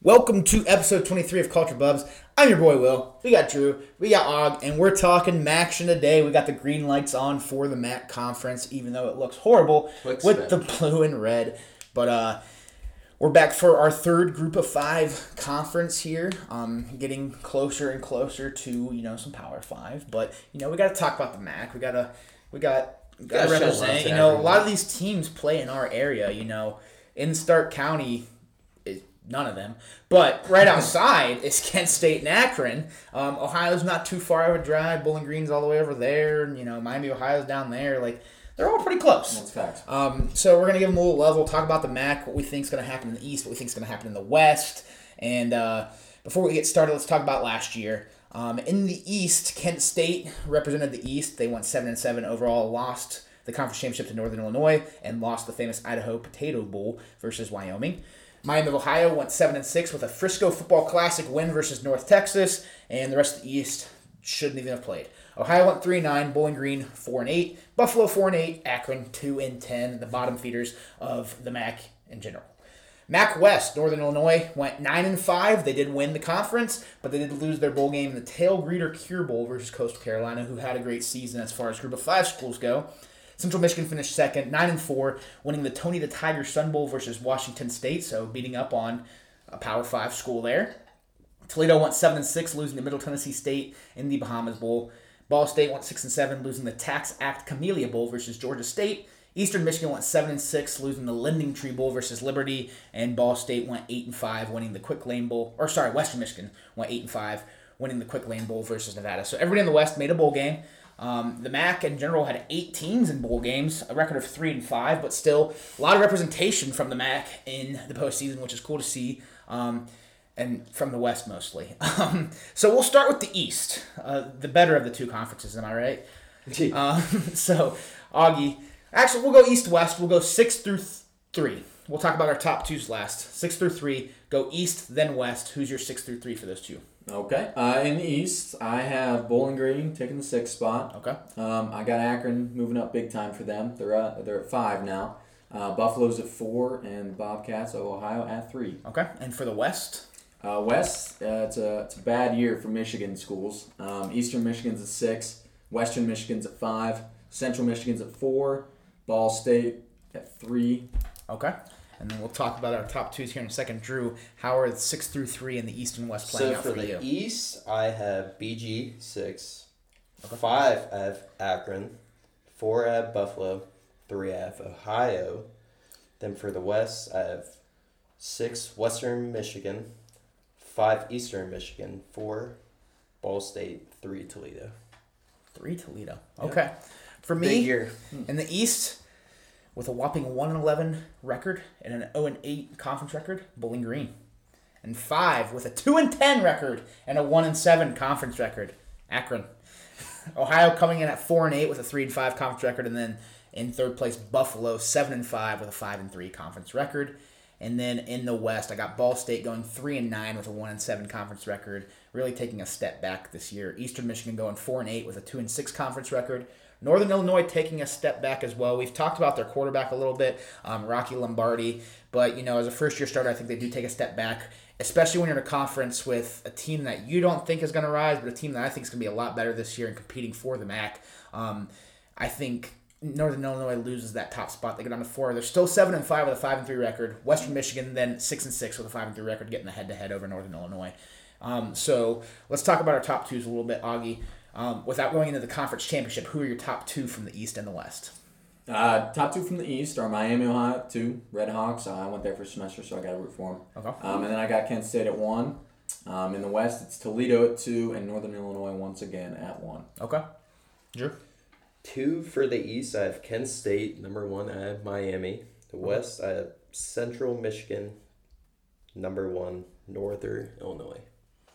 Welcome to episode 23 of Cultured Bubs. I'm your boy Will. We got Drew, we got Og, and we're talking Maction today. We got the green lights on for the MAC conference, even though it looks horrible Looks with bad. the blue and red. But uh, we're back for our third group of five conference here. Um, getting closer and closer to you know some Power Five, but you know we got to talk about the MAC. We gotta we got got to Gotta show love represent. to You know a lot of these teams play in our area. You know in Stark County none of them. But right outside is Kent State and Akron. Um, Ohio's not too far of a drive. Bowling Green's all the way over there. And, you know, Miami, Ohio's down there. Like, they're all pretty close. That's facts. Um, so we're gonna give them a little love. We'll talk about the MAC, what we think is gonna happen in the East, what we think is gonna happen in the West, and uh, before we get started, let's talk about last year. Um, in the East, Kent State represented the East. They went seven and seven overall, lost the conference championship to Northern Illinois, and lost the famous Idaho Potato Bowl versus Wyoming. Miami of Ohio went seven and six with a Frisco Football Classic win versus North Texas, and the rest of the East shouldn't even have played. Ohio went three nine, Bowling Green four and eight, Buffalo four and eight, Akron two and ten, the bottom feeders of the MAC in general. MAC West, Northern Illinois went nine and five. They did win the conference, but they did lose their bowl game in the Tailgreeter Cure Bowl versus Coastal Carolina, who had a great season as far as Group of Five schools go. Central Michigan finished second, nine and four, winning the Tony the Tiger Sun Bowl versus Washington State, so beating up on a Power Five school there. Toledo went seven and six, losing to Middle Tennessee State in the Bahamas Bowl. Ball State went six and seven, losing the TaxAct Camellia Bowl versus Georgia State. Eastern Michigan went seven and six, losing the LendingTree Bowl versus Liberty, and Ball State went eight and five, winning the Quick Lane Bowl. Or sorry, Western Michigan went eight and five, winning the Quick Lane Bowl versus Nevada. So everybody in the West made a bowl game. Um, the MAC in general had eight teams in bowl games, a record of three and five, but still a lot of representation from the MAC in the postseason, which is cool to see. Um, and from the West mostly. Um, so we'll start with the East, uh, the better of the two conferences. Am I right? Um, so Augie, actually, we'll go East West. We'll go six through th- three. We'll talk about our top twos last. Six through three. Go East, then West. Who's your six through three for those two? Okay. Uh, in the East, I have Bowling Green taking the sixth spot. Okay. Um, I got Akron moving up big time for them. They're at, they're at five now. Uh, Buffalo's at four, and Bobcats of Ohio at three. Okay. And for the West, Uh, West, uh, it's a it's a bad year for Michigan schools. Um, Eastern Michigan's at six, Western Michigan's at five, Central Michigan's at four, Ball State at three. okay. And then we'll talk about our top twos here in a second. Drew, how are six through three in the East and West playing So out for for the you? East, I have BG six, five I have Akron, four I have Buffalo, three I have Ohio. Then for the West, I have six Western Michigan, five Eastern Michigan, four Ball State, three Toledo. Three Toledo. Yeah. Okay. For me. In the East, with a whopping 1 and 11 record and an 0 and 8 conference record, Bowling Green. And five with a 2 and 10 record and a 1 and 7 conference record, Akron. Ohio coming in at 4 and 8 with a 3 and 5 conference record, and then in third place, Buffalo 7 and 5 with a 5 and 3 conference record. And then in the West, I got Ball State going 3 and 9 with a 1 and 7 conference record, really taking a step back this year. Eastern Michigan going 4 and 8 with a 2 and 6 conference record. Northern Illinois taking a step back as well. We've talked about their quarterback a little bit, um, Rocky Lombardi, but you know, as a first year starter, I think they do take a step back, especially when you're in a conference with a team that you don't think is going to rise, but a team that I think is going to be a lot better this year and competing for the MAC. Um, I think Northern Illinois loses that top spot. They go down to four. They're still seven and five with a five and three record. Western Michigan then six and six with a five and three record, getting the head to head over Northern Illinois. Um, so let's talk about our top twos a little bit, Augie. Um, without going into the conference championship, who are your top two from the East and the West? Uh, top two from the East are Miami, Ohio, two. Red Hawks. Uh, I went there for a semester, so I got to root for them. Okay. Um, and then I got Kent State at one. Um, in the West, it's Toledo at two, and Northern Illinois once again at one. Okay. Drew. Two for the East, I have Kent State. Number one, I have Miami. The West, I have Central Michigan. Number one, Northern Illinois.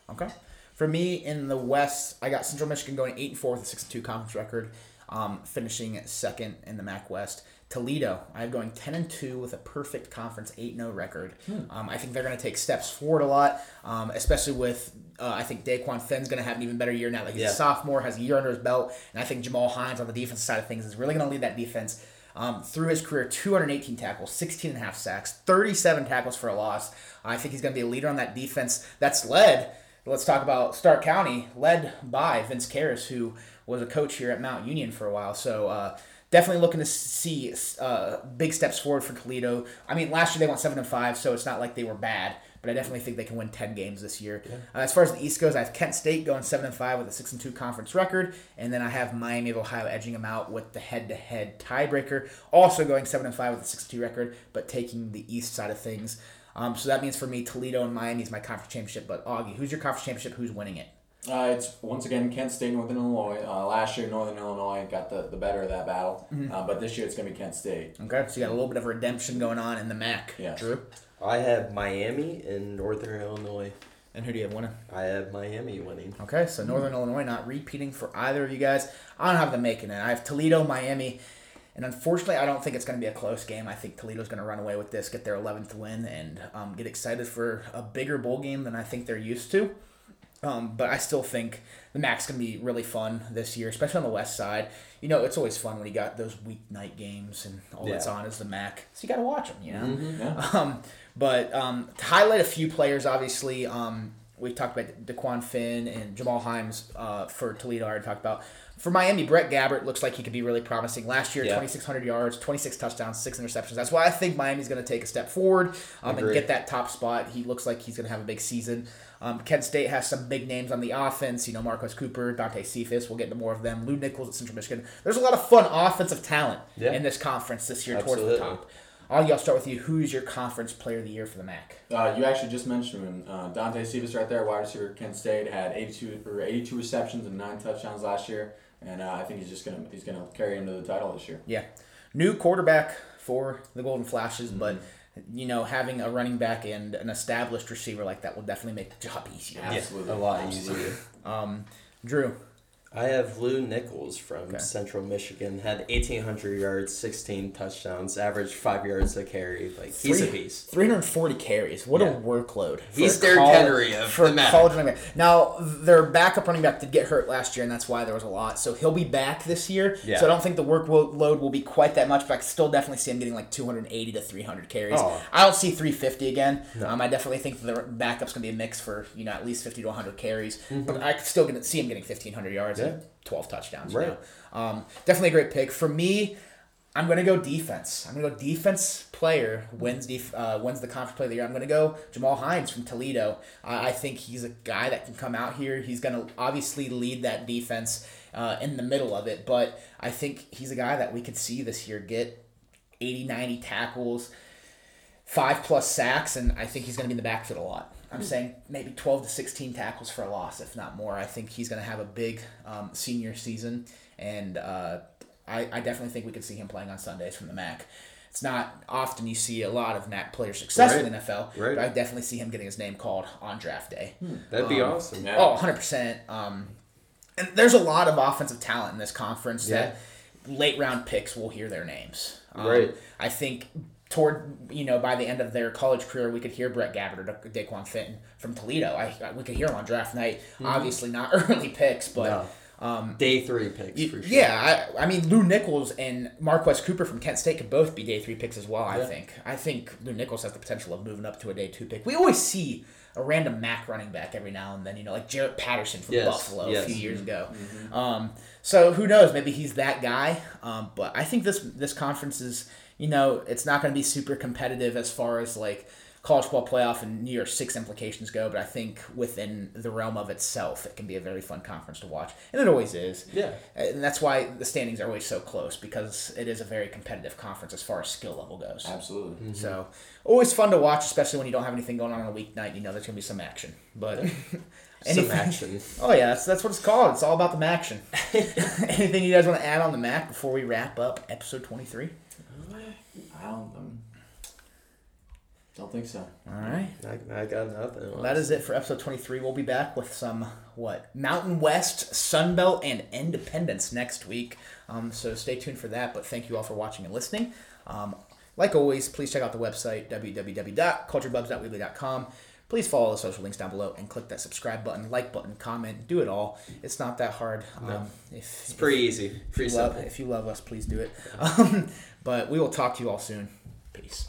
Okay. For me in the West, I got Central Michigan going eight and four with a six and two conference record, um, finishing second in the MAC West. Toledo, I have going ten and two with a perfect conference eight 0 record. Um, I think they're going to take steps forward a lot, um, especially with uh, I think Dequan Finn's going to have an even better year now. Like he's Yeah. a sophomore, has a year under his belt, and I think Jamal Hines on the defensive side of things is really going to lead that defense. Um, through his career, 218 tackles, 16 and a half sacks, 37 tackles for a loss. I think he's going to be a leader on that defense that's led. Let's talk about Stark County, led by Vince Kehres, who was a coach here at Mount Union for a while. So uh, definitely looking to see uh, big steps forward for Toledo. I mean, last year they went seven and five, so it's not like they were bad. But I definitely think they can win ten games this year. Yeah. Uh, as far as the East goes, I have Kent State going seven and five with a six and two conference record, and then I have Miami of Ohio edging them out with the head-to-head tiebreaker, also going seven and five with a six and two record, but taking the East side of things. Um, so that means for me, Toledo and Miami is my conference championship. But Augie, who's your conference championship? Who's winning it? Uh, it's once again Kent State, Northern Illinois. Uh, last year, Northern Illinois got the, the better of that battle, mm-hmm. uh, but this year it's going to be Kent State. Okay, so you got a little bit of redemption going on in the MAC. Yeah, Drew. I have Miami and Northern Illinois. And who do you have winning? I have Miami winning. Okay, so Northern mm-hmm. Illinois not repeating for either of you guys. I don't have them making it. I have Toledo, Miami, and unfortunately, I don't think it's going to be a close game. I think Toledo's going to run away with this, get their 11th win, and um, get excited for a bigger bowl game than I think they're used to. Um, but I still think the MAC's gonna be really fun this year, especially on the west side. You know, it's always fun when you got those weeknight games and all yeah. that's on is the MAC, so you got to watch them. You know, mm-hmm, yeah. um, but um, to highlight a few players, obviously, um, we talked about Dequan Finn and Jamal Hines uh, for Toledo. I already talked about. For Miami, Brett Gabbert looks like he could be really promising. Last year, yeah. 2,600 yards, 26 touchdowns, six interceptions. That's why I think Miami's going to take a step forward um, and get that top spot. He looks like he's going to have a big season. Um, Kent State has some big names on the offense. You know, Marquez Cooper, Dante Cephas. We'll get into more of them. Lew Nichols at Central Michigan. There's a lot of fun offensive talent yeah. in this conference this year Absolutely. towards the top. Augie, I'll start with you. Who's your conference player of the year for the MAC? Uh, you actually just mentioned him. Uh, Dante Cephas right there, wide receiver Kent State, had 82 or 82 receptions and nine touchdowns last year, and uh, I think he's just gonna he's gonna carry him to the title this year. Yeah, new quarterback for the Golden Flashes, mm-hmm. but you know, having a running back and an established receiver like that will definitely make the job easier. Absolutely, a lot easier. um, Drew, I have Lew Nichols from okay. Central Michigan. Had 1,800 yards, 16 touchdowns, averaged five yards a carry. Like he's Three, a beast. 340 carries. What yeah. a workload. He's Derrick Henry of for the college running back. Now their backup running back did get hurt last year, and that's why there was a lot. So he'll be back this year. Yeah. So I don't think the workload will be quite that much, but I still definitely see him getting like 280 to 300 carries. Oh. I don't see 350 again. No. Um, I definitely think the backup's gonna be a mix for you know at least 50 to 100 carries, mm-hmm. but I could still gonna see him getting 1,500 yards. Yeah. 12 touchdowns. Right. You know? um, definitely a great pick. For me, I'm going to go defense. I'm going to go defense player wins def- uh, wins the conference player of the year. I'm going to go Jamal Hines from Toledo. Uh, I think he's a guy that can come out here. He's going to obviously lead that defense uh, in the middle of it, but I think he's a guy that we could see this year get 80, 90 tackles, five plus sacks, and I think he's going to be in the backfield a lot. I'm saying maybe 12 to 16 tackles for a loss, if not more. I think he's going to have a big um, senior season, and uh, I, I definitely think we could see him playing on Sundays from the MAC. It's not often you see a lot of MAC players successful right. in the NFL, right. but I definitely see him getting his name called on draft day. Hmm. That'd be um, awesome. Yeah. Oh, 100%. Um, and there's a lot of offensive talent in this conference yeah. that late round picks will hear their names. Um, right. I think toward you know by the end of their college career, we could hear Brett Gabbert or Dequan Fenton from Toledo. I, we could hear him on draft night. Mm-hmm. Obviously not early picks, but. No. Um, day three picks for sure. Yeah, I, I mean Lew Nichols and Marquez Cooper from Kent State could both be day three picks as well. I yeah. think. I think Lew Nichols has the potential of moving up to a day two pick. We always see a random MAC running back every now and then. You know, like Jaret Patterson from yes. Buffalo yes. a few years ago. Mm-hmm. Um, so who knows? Maybe he's that guy. Um, but I think this this conference is you know, it's not going to be super competitive as far as like college football playoff and New Year's Six implications go, but I think within the realm of itself, it can be a very fun conference to watch, and it always is. Yeah, and that's why the standings are always so close because it is a very competitive conference as far as skill level goes. Absolutely. Mm-hmm. So always fun to watch, especially when you don't have anything going on on a weeknight. You know, there's gonna be some action, but. Anything, some action. Oh yeah, that's, that's what it's called. It's all about the action. Anything you guys want to add on the Mac before we wrap up episode twenty three? I don't. Don't think so. All right. I, I got nothing. Well, that is it for episode 23. We'll be back with some, what, Mountain West, Sunbelt, and Independence next week. Um, so stay tuned for that. But thank you all for watching and listening. Um, like always, please check out the website, www.culturedbubs.weebly.com. please follow the social links down below and click that subscribe button, like button, comment, do it all. It's not that hard. Um, if, It's pretty easy. if Pretty you love, if you love us, please do it. Um, but we will talk to you all soon. Peace.